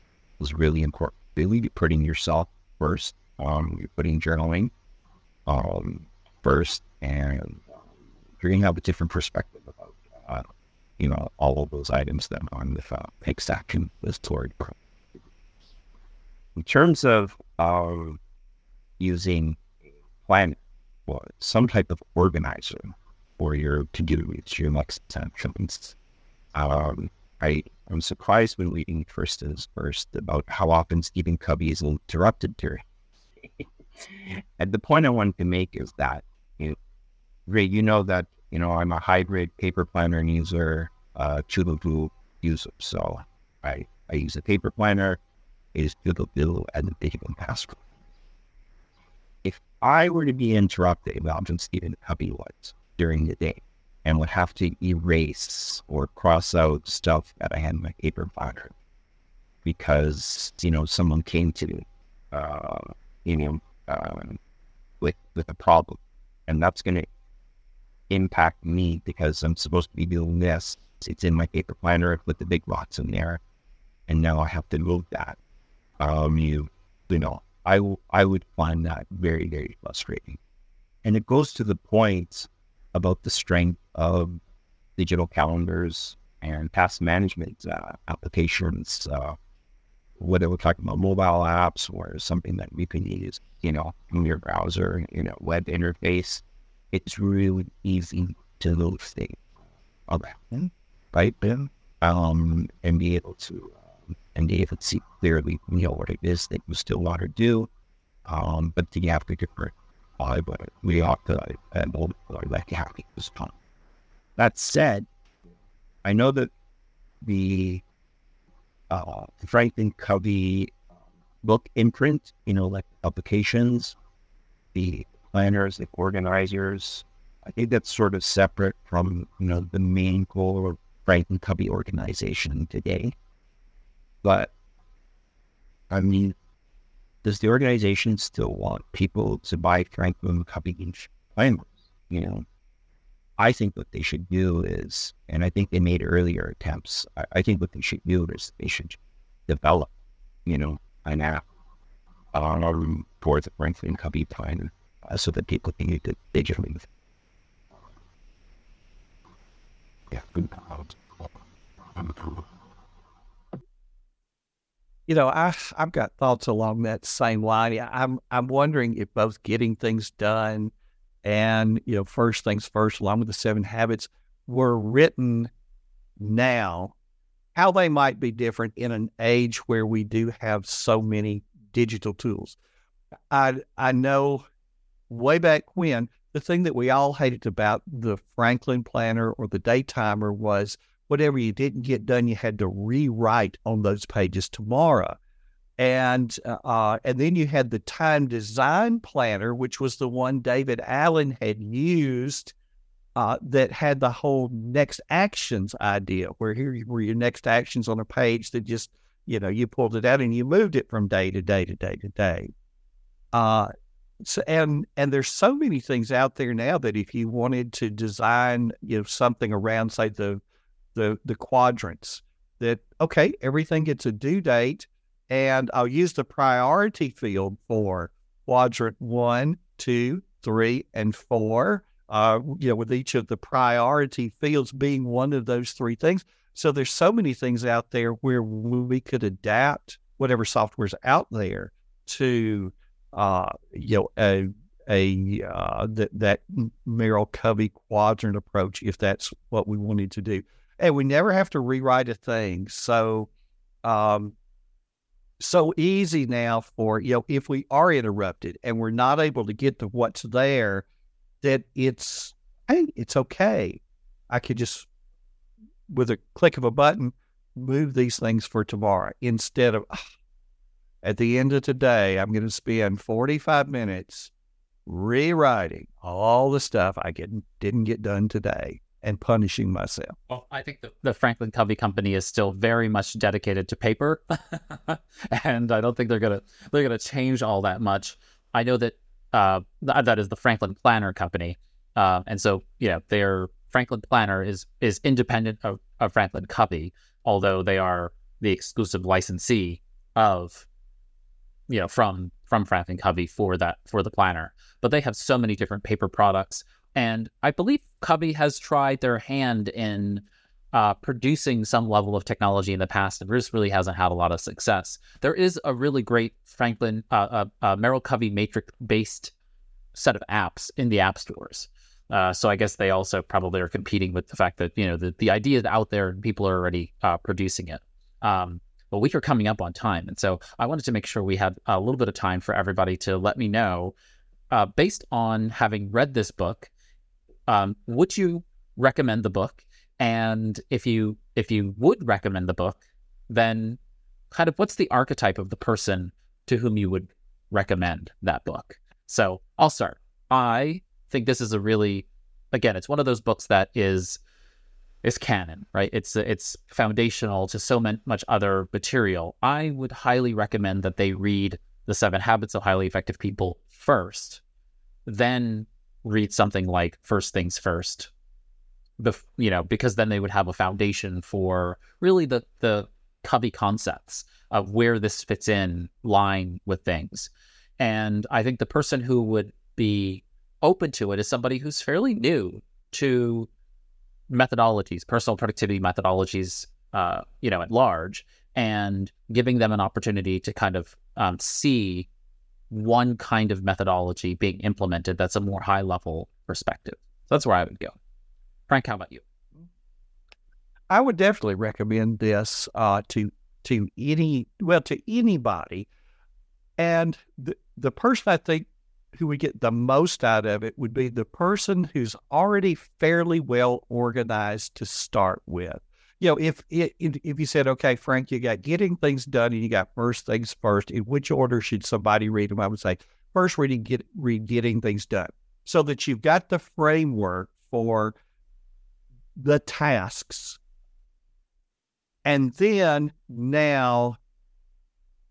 is really important. Really putting yourself first. Um, putting journaling um, first and you're going to have a different perspective about, uh, you know, all of those items that are on the uh, next action list toward. In terms of um, using plan, well, some type of organizer for your to-do list, your next. Um, I, I'm surprised when reading first things first about how often Stephen Covey is interrupted during. and the point I wanted to make is that you know, Ray, you know that you know I'm a hybrid paper planner user, uh, Doodle user. So I I use a paper planner, is Doodle and the digital password. If I were to be interrupted, about just Stephen Covey was during the day, and would have to erase or cross out stuff that I had in my paper planner because you know someone came to me, uh, you know, uh, with with a problem, and that's going to impact me because I'm supposed to be doing this. It's in my paper planner. I put the big rocks in there, and now I have to move that. Um, you, you know, I I would find that very very frustrating, and it goes to the point about the strength of digital calendars and task management uh, applications. Uh, whether we're talking about mobile apps or something that we can use, you know, in your browser, you know, web interface it's really easy to lose things around, right? Um, and be able to um, and be able to see clearly, you know, what it is that you still want to do. Um, but you have to different why, but we ought to uh, are like happy this time. That said, I know that the uh, Franklin Covey book imprint, you know, like publications, the planners, the organizers. I think that's sort of separate from, you know, the main goal of Franklin Covey organization today. But I mean, does the organization still want people to buy Franklin Covey planners? You know, I think what they should do is, and I think they made earlier attempts. I, I think what they should do is they should develop, you know, an app um, for the Franklin Covey planner uh, so that people can use it digitally. Yeah, good. you know, I I've got thoughts along that same line. I'm I'm wondering if both getting things done and you know first things first, along with the seven habits, were written now, how they might be different in an age where we do have so many digital tools. I I know way back when the thing that we all hated about the Franklin Planner or the Daytimer was whatever you didn't get done, you had to rewrite on those pages tomorrow. And uh, and then you had the Time Design Planner, which was the one David Allen had used, uh, that had the whole next actions idea, where here were your next actions on a page that just you know you pulled it out and you moved it from day to day to day to day. Uh, so, and and there's so many things out there now that if you wanted to design you know something around say the the the quadrants that okay everything gets a due date and I'll use the priority field for quadrant one, two, three, and four. Uh, you know, with each of the priority fields being one of those three things. So there's so many things out there where we could adapt whatever software's out there to, uh, you know, a a uh, that that Merrill Covey quadrant approach if that's what we wanted to do and we never have to rewrite a thing. So, um, so easy now for you know if we are interrupted and we're not able to get to what's there, that it's hey, it's okay. I could just with a click of a button move these things for tomorrow instead of at the end of today I'm going to spend 45 minutes rewriting all the stuff I get, didn't get done today and punishing myself. Well, I think the, the Franklin Covey company is still very much dedicated to paper, and I don't think they're gonna they're gonna change all that much. I know that uh, th- that is the Franklin Planner company, uh, and so yeah, their Franklin Planner is is independent of, of Franklin Covey, although they are the exclusive licensee of you know from from Franklin Covey for that for the planner. But they have so many different paper products. And I believe Covey has tried their hand in uh, producing some level of technology in the past, and Bruce really hasn't had a lot of success. There is a really great Franklin uh, uh, uh Merrill Covey Matrix based set of apps in the app stores. Uh, so I guess they also probably are competing with the fact that you know the, the idea is out there and people are already uh, producing it. Um, but we are coming up on time, and so I wanted to make sure we had a little bit of time for everybody to let me know, based on having read this book um, would you recommend the book? And if you if you would recommend the book, then kind of what's the archetype of the person to whom you would recommend that book? So I'll start. I think this is a really again, it's one of those books that is is canon, right? It's it's foundational to so much other material. I would highly recommend that they read The Seven Habits of Highly Effective People first, then read something like First Things First, bef- you know, because then they would have a foundation for really the the Covey concepts of where this fits in line with things. And I think the person who would be open to it is somebody who's fairly new to methodologies, personal productivity methodologies, uh, you know, at large, and giving them an opportunity to kind of um, see one kind of methodology being implemented that's a more high level perspective. So that's where I would go. Frank, how about you? I would definitely recommend this uh, to to any well to anybody, and the the person I think who would get the most out of it would be the person who's already fairly well organized to start with you know, if if you said, okay, Frank, you got getting things done and you got first things first, in which order should somebody read them? I would say first reading, get read getting things done, so that you've got the framework for the tasks, and then now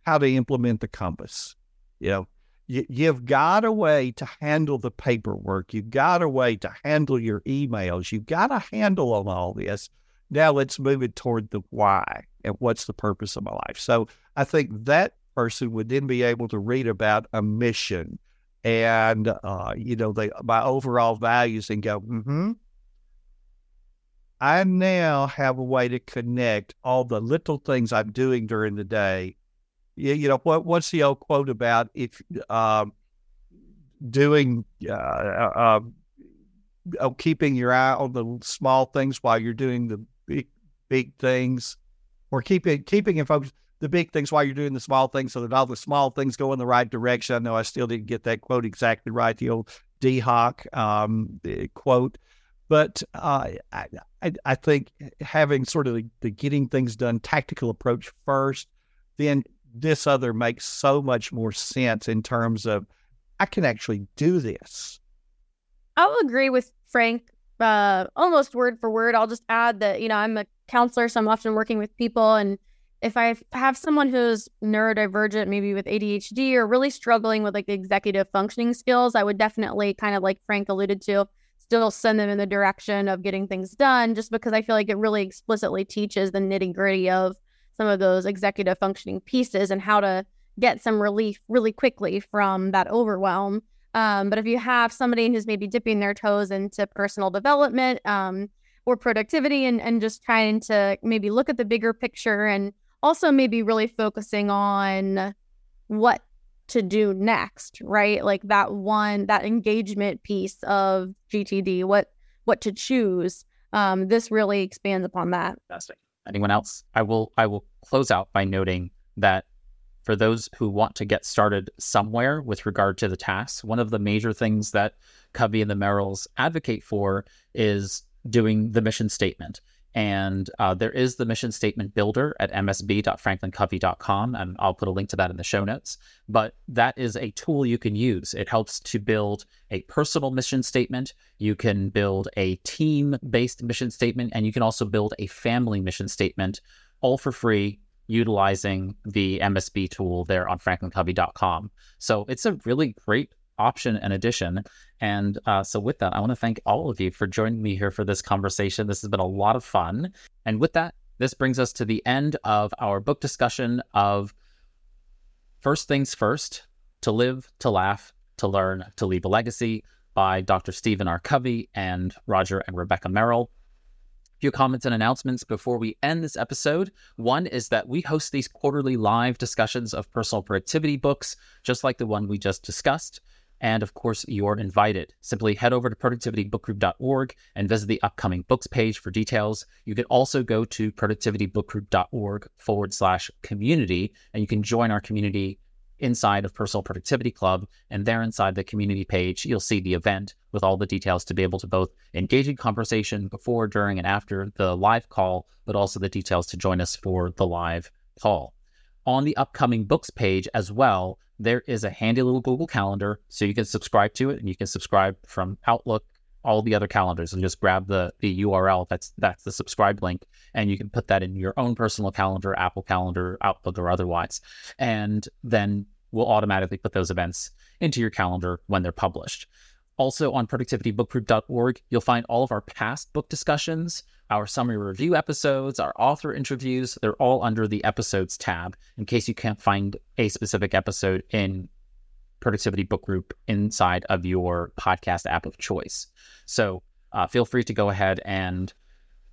how to implement the compass. You know, you, you've got a way to handle the paperwork. You've got a way to handle your emails. You've got a handle on all this now let's move it toward the why and what's the purpose of my life. So I think that person would then be able to read about a mission and uh, you know the my overall values and go, mm hmm I now have a way to connect all the little things I'm doing during the day you, you know what what's the old quote about if um, doing uh, uh, uh, keeping your eye on the small things while you're doing the big big things, or keeping keeping in focus the big things while you're doing the small things, so that all the small things go in the right direction. I know I still didn't get that quote exactly right. The old Dee Hock um, quote. But uh, I, I, I, think having sort of the, the getting things done tactical approach first, then this other makes so much more sense in terms of I can actually do this. I'll agree with Frank uh, almost word for word. I'll just add that, you know, I'm a counselor, so I'm often working with people. And if I have someone who's neurodivergent, maybe with ADHD or really struggling with like the executive functioning skills, I would definitely kind of like Frank alluded to, still send them in the direction of getting things done, just because I feel like it really explicitly teaches the nitty gritty of some of those executive functioning pieces and how to get some relief really quickly from that overwhelm. Um, but if you have somebody who's maybe dipping their toes into personal development um, or productivity and, and just trying to maybe look at the bigger picture and also maybe really focusing on what to do next, right? Like that one, that engagement piece of GTD, what what to choose. Um, this really expands upon that. Fantastic. Anyone else? I will I will close out by noting that for those who want to get started somewhere with regard to the tasks, one of the major things that Covey and the Merrills advocate for is doing the mission statement. And uh, there is the mission statement builder at msb.franklincovey.com, and I'll put a link to that in the show notes. But that is a tool you can use. It helps to build a personal mission statement. You can build a team based mission statement, and you can also build a family mission statement, all for free, utilizing the MSB tool there on franklincovey.com. So it's a really great option and addition. And uh, so, with that, I want to thank all of you for joining me here for this conversation. This has been a lot of fun. And with that, this brings us to the end of our book discussion of First Things First To Live, to Laugh, to Learn, to Leave a Legacy by Dr. Stephen R. Covey and Roger and Rebecca Merrill A few comments and announcements before we end this episode. One is that we host these quarterly live discussions of personal productivity books, just like the one we just discussed. And of course, you're invited. Simply head over to productivitybookgroup.org and visit the upcoming books page for details. You can also go to productivitybookgroup.org forward slash community, and you can join our community inside of Personal Productivity Club. And there inside the community page, you'll see the event with all the details to be able to both engage in conversation before, during, and after the live call, but also the details to join us for the live call. On the upcoming books page as well, there is a handy little Google Calendar, so you can subscribe to it, and you can subscribe from Outlook, all the other calendars, and just grab the the URL. That's that's the subscribe link, and you can put that in your own personal calendar, Apple Calendar, Outlook, or otherwise, and then we'll automatically put those events into your calendar when they're published. Also on productivitybookgroup.org, you'll find all of our past book discussions, our summary review episodes, our author interviews. They're all under the episodes tab in case you can't find a specific episode in Productivity Book Group inside of your podcast app of choice. So uh, feel free to go ahead and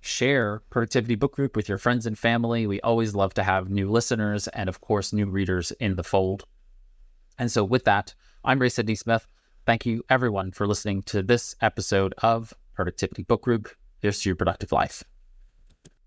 share Productivity Book Group with your friends and family. We always love to have new listeners and, of course, new readers in the fold. And so, with that, I'm Ray Sidney Smith. Thank you, everyone, for listening to this episode of Productivity Book Group. Here's to your productive life.